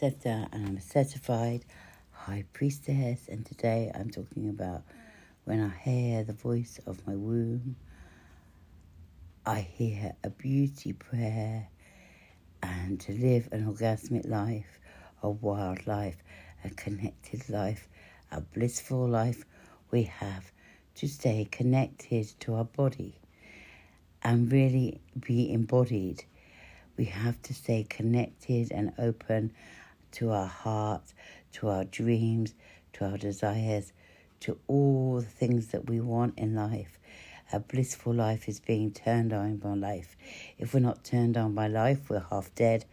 And I'm a certified high priestess. And today I'm talking about when I hear the voice of my womb, I hear a beauty prayer and to live an orgasmic life, a wild life, a connected life, a blissful life, we have to stay connected to our body and really be embodied. We have to stay connected and open to our hearts, to our dreams, to our desires, to all the things that we want in life. A blissful life is being turned on by life. If we're not turned on by life, we're half dead.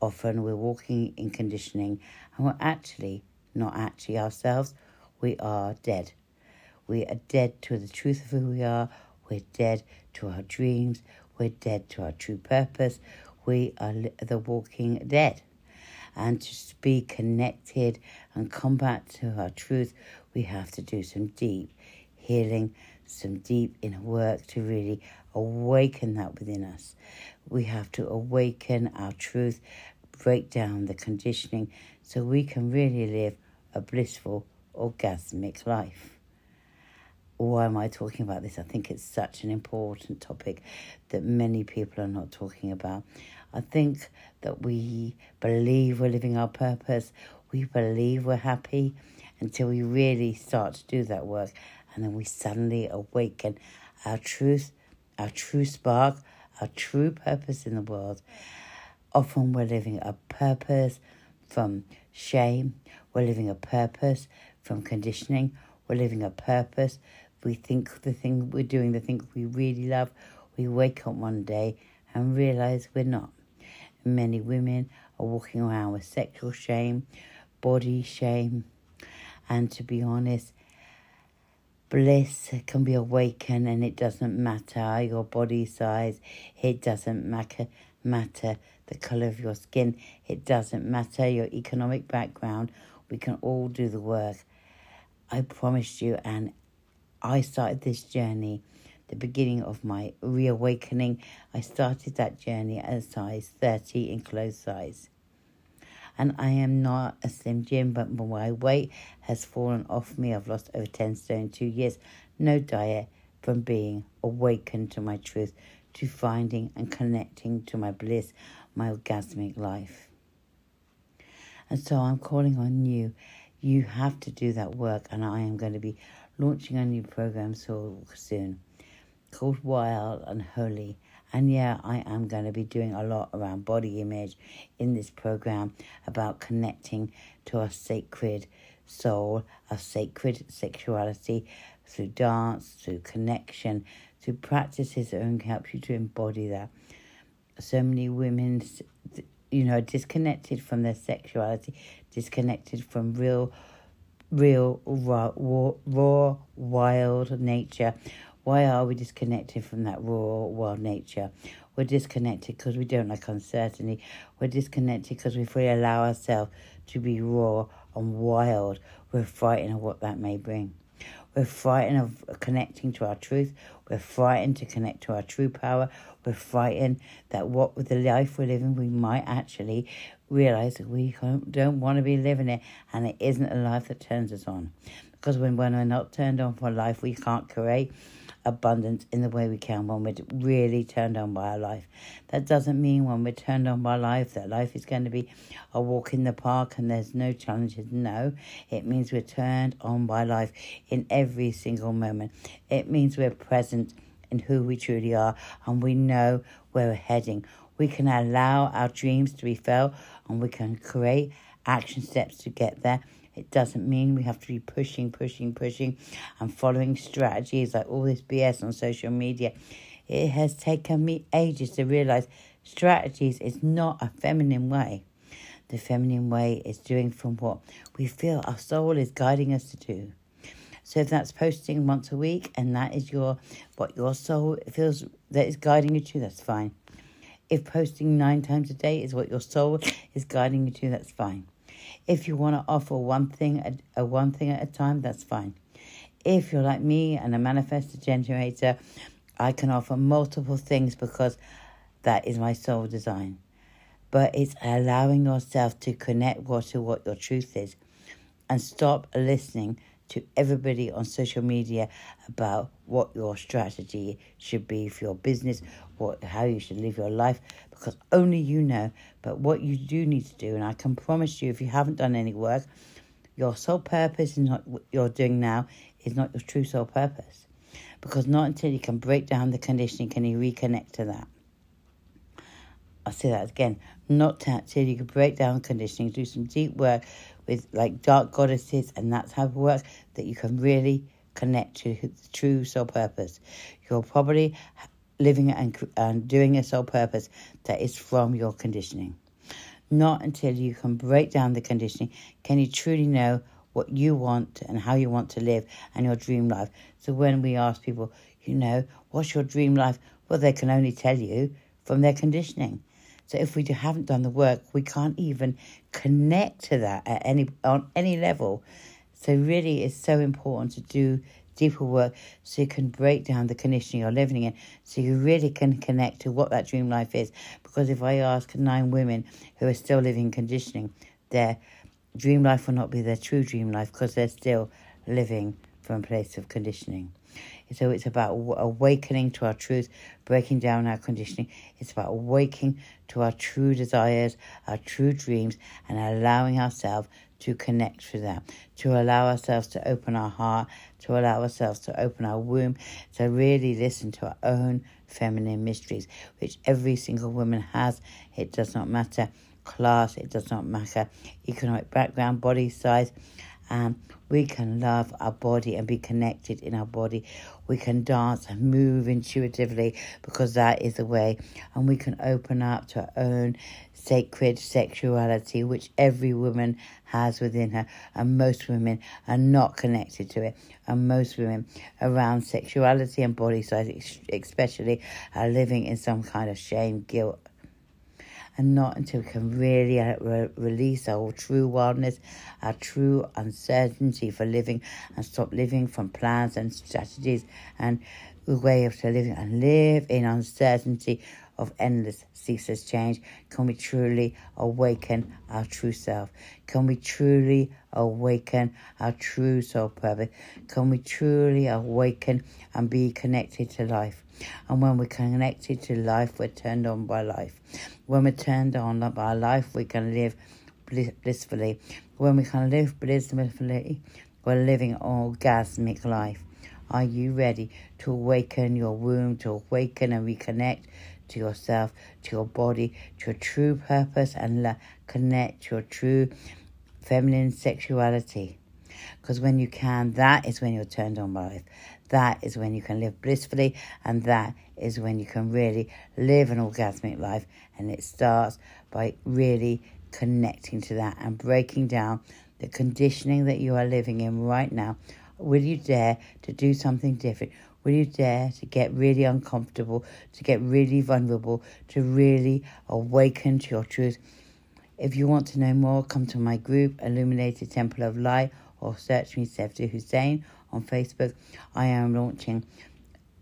Often we're walking in conditioning and we're actually not actually ourselves. We are dead. We are dead to the truth of who we are. We're dead to our dreams. We're dead to our true purpose. We are the walking dead. And to be connected and come back to our truth, we have to do some deep healing, some deep inner work to really awaken that within us. We have to awaken our truth, break down the conditioning so we can really live a blissful, orgasmic life why am I talking about this? I think it's such an important topic that many people are not talking about. I think that we believe we're living our purpose, we believe we're happy until we really start to do that work, and then we suddenly awaken our truth, our true spark, our true purpose in the world. Often we're living a purpose from shame, we're living a purpose from conditioning, we're living a purpose we think the thing we're doing, the thing we really love, we wake up one day and realize we're not. Many women are walking around with sexual shame, body shame, and to be honest, bliss can be awakened and it doesn't matter your body size, it doesn't matter matter the color of your skin, it doesn't matter your economic background. We can all do the work. I promise you, and I started this journey, the beginning of my reawakening. I started that journey at a size 30 in clothes size. And I am not a slim Jim, but my weight has fallen off me. I've lost over 10 stone in two years. No diet from being awakened to my truth, to finding and connecting to my bliss, my orgasmic life. And so I'm calling on you. You have to do that work, and I am going to be launching a new program so soon called Wild and Holy. And yeah, I am going to be doing a lot around body image in this program about connecting to our sacred soul, our sacred sexuality through dance, through connection, through practices that can help you to embody that. So many women, you know, disconnected from their sexuality, disconnected from real real, raw, raw, wild nature. Why are we disconnected from that raw, wild nature? We're disconnected because we don't like uncertainty. We're disconnected because we allow ourselves to be raw and wild, we're frightened of what that may bring. We're frightened of connecting to our truth. We're frightened to connect to our true power. We're frightened that what with the life we're living, we might actually realize that we don't want to be living it and it isn't a life that turns us on. Because when, when we're not turned on for life, we can't create abundance in the way we can when we're really turned on by our life. That doesn't mean when we're turned on by life that life is going to be a walk in the park and there's no challenges. No, it means we're turned on by life in every single moment. It means we're present in who we truly are and we know where we're heading. We can allow our dreams to be felt and we can create action steps to get there. It doesn't mean we have to be pushing, pushing, pushing and following strategies like all this BS on social media. It has taken me ages to realize strategies is not a feminine way. The feminine way is doing from what we feel our soul is guiding us to do. So if that's posting once a week and that is your what your soul feels that is guiding you to, that's fine. If posting nine times a day is what your soul is guiding you to, that's fine. If you want to offer one thing at a one thing at a time, that's fine. If you're like me and a manifestor generator, I can offer multiple things because that is my soul design. but it's allowing yourself to connect what to what your truth is and stop listening to everybody on social media about what your strategy should be for your business, what how you should live your life, because only you know. But what you do need to do, and I can promise you, if you haven't done any work, your sole purpose is not what you're doing now is not your true soul purpose, because not until you can break down the conditioning can you reconnect to that. I'll say that again. Not until you can break down the conditioning, do some deep work with like dark goddesses and that type of work that you can really connect to the true soul purpose. You're probably living and, and doing a soul purpose that is from your conditioning. Not until you can break down the conditioning can you truly know what you want and how you want to live and your dream life. So when we ask people, you know, what's your dream life? Well, they can only tell you from their conditioning. So if we haven't done the work, we can't even connect to that at any on any level. So really, it's so important to do deeper work so you can break down the conditioning you're living in, so you really can connect to what that dream life is. Because if I ask nine women who are still living conditioning, their dream life will not be their true dream life because they're still living from a place of conditioning. So it's about awakening to our truth, breaking down our conditioning. It's about awakening to our true desires, our true dreams, and allowing ourselves to connect with that, to allow ourselves to open our heart, to allow ourselves to open our womb, to really listen to our own feminine mysteries, which every single woman has. It does not matter class, it does not matter economic background, body size. Um, we can love our body and be connected in our body. We can dance and move intuitively because that is the way. And we can open up to our own sacred sexuality, which every woman has within her. And most women are not connected to it. And most women around sexuality and body size, especially, are living in some kind of shame, guilt, and not until we can really uh, re- release our true wildness, our true uncertainty for living, and stop living from plans and strategies and way of living and live in uncertainty of endless, ceaseless change? Can we truly awaken our true self? Can we truly awaken our true soul purpose? Can we truly awaken and be connected to life? And when we're connected to life, we're turned on by life. When we're turned on by life, we can live blissfully. When we can live blissfully, we're living orgasmic life. Are you ready to awaken your womb, to awaken and reconnect to yourself, to your body, to your true purpose, and la- connect your true feminine sexuality? Because when you can, that is when you're turned on by life. That is when you can live blissfully, and that is when you can really live an orgasmic life. And it starts by really connecting to that and breaking down the conditioning that you are living in right now. Will you dare to do something different? Will you dare to get really uncomfortable, to get really vulnerable, to really awaken to your truth? If you want to know more, come to my group, Illuminated Temple of Light, or search me, Sefta Hussein, on Facebook. I am launching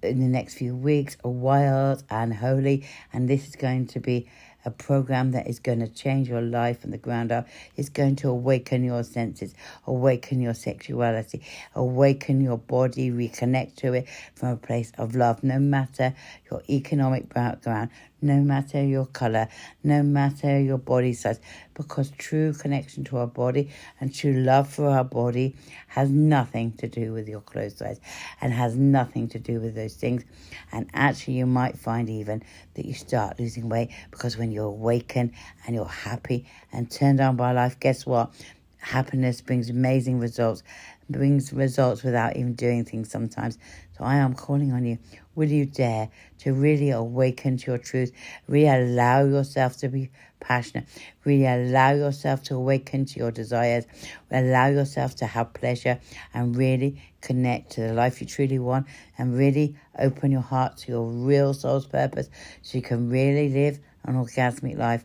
in the next few weeks a wild and holy, and this is going to be a program that is going to change your life from the ground up. It's going to awaken your senses, awaken your sexuality, awaken your body, reconnect to it from a place of love, no matter your economic background, no matter your color, no matter your body size, because true connection to our body and true love for our body has nothing to do with your clothes size and has nothing to do with those things. And actually, you might find even that you start losing weight because when you awaken and you're happy and turned on by life, guess what? Happiness brings amazing results, brings results without even doing things sometimes. So I am calling on you. Will you dare to really awaken to your truth? Really allow yourself to be passionate. Really allow yourself to awaken to your desires. Allow yourself to have pleasure and really connect to the life you truly want and really open your heart to your real soul's purpose so you can really live an orgasmic life.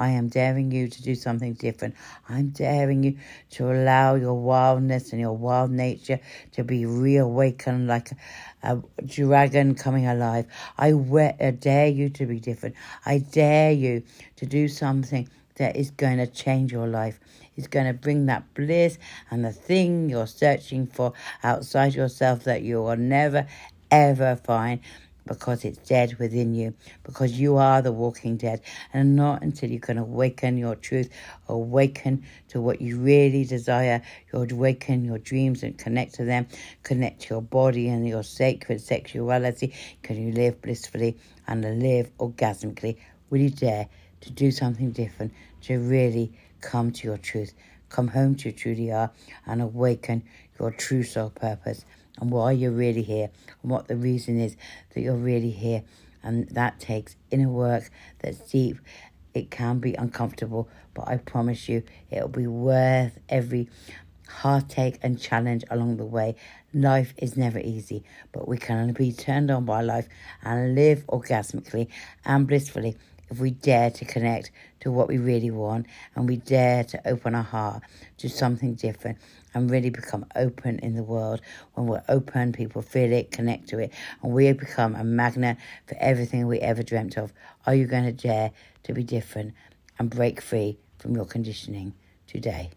I am daring you to do something different. I'm daring you to allow your wildness and your wild nature to be reawakened like a, dragon coming alive. I, we- I dare you to be different. I dare you to do something that is going to change your life. It's going to bring that bliss and the thing you're searching for outside yourself that you will never ever find because it's dead within you, because you are the walking dead. And not until you can awaken your truth, awaken to what you really desire, you'll awaken your dreams and connect to them, connect to your body and your sacred sexuality, can you live blissfully and live orgasmically. Will you dare to do something different, to really come to your truth, come home to you truly are, and awaken your true soul purpose and why you're really here and what the reason is that you're really here. And that takes inner work that's deep. It can be uncomfortable, but I promise you it'll be worth every heartache and challenge along the way. Life is never easy, but we can be turned on by life and live orgasmically and blissfully if we dare to connect to what we really want and we dare to open our heart to something different and really become open in the world. When we're open, people feel it, connect to it, and we become a magnet for everything we ever dreamt of. Are you going to dare to be different and break free from your conditioning today?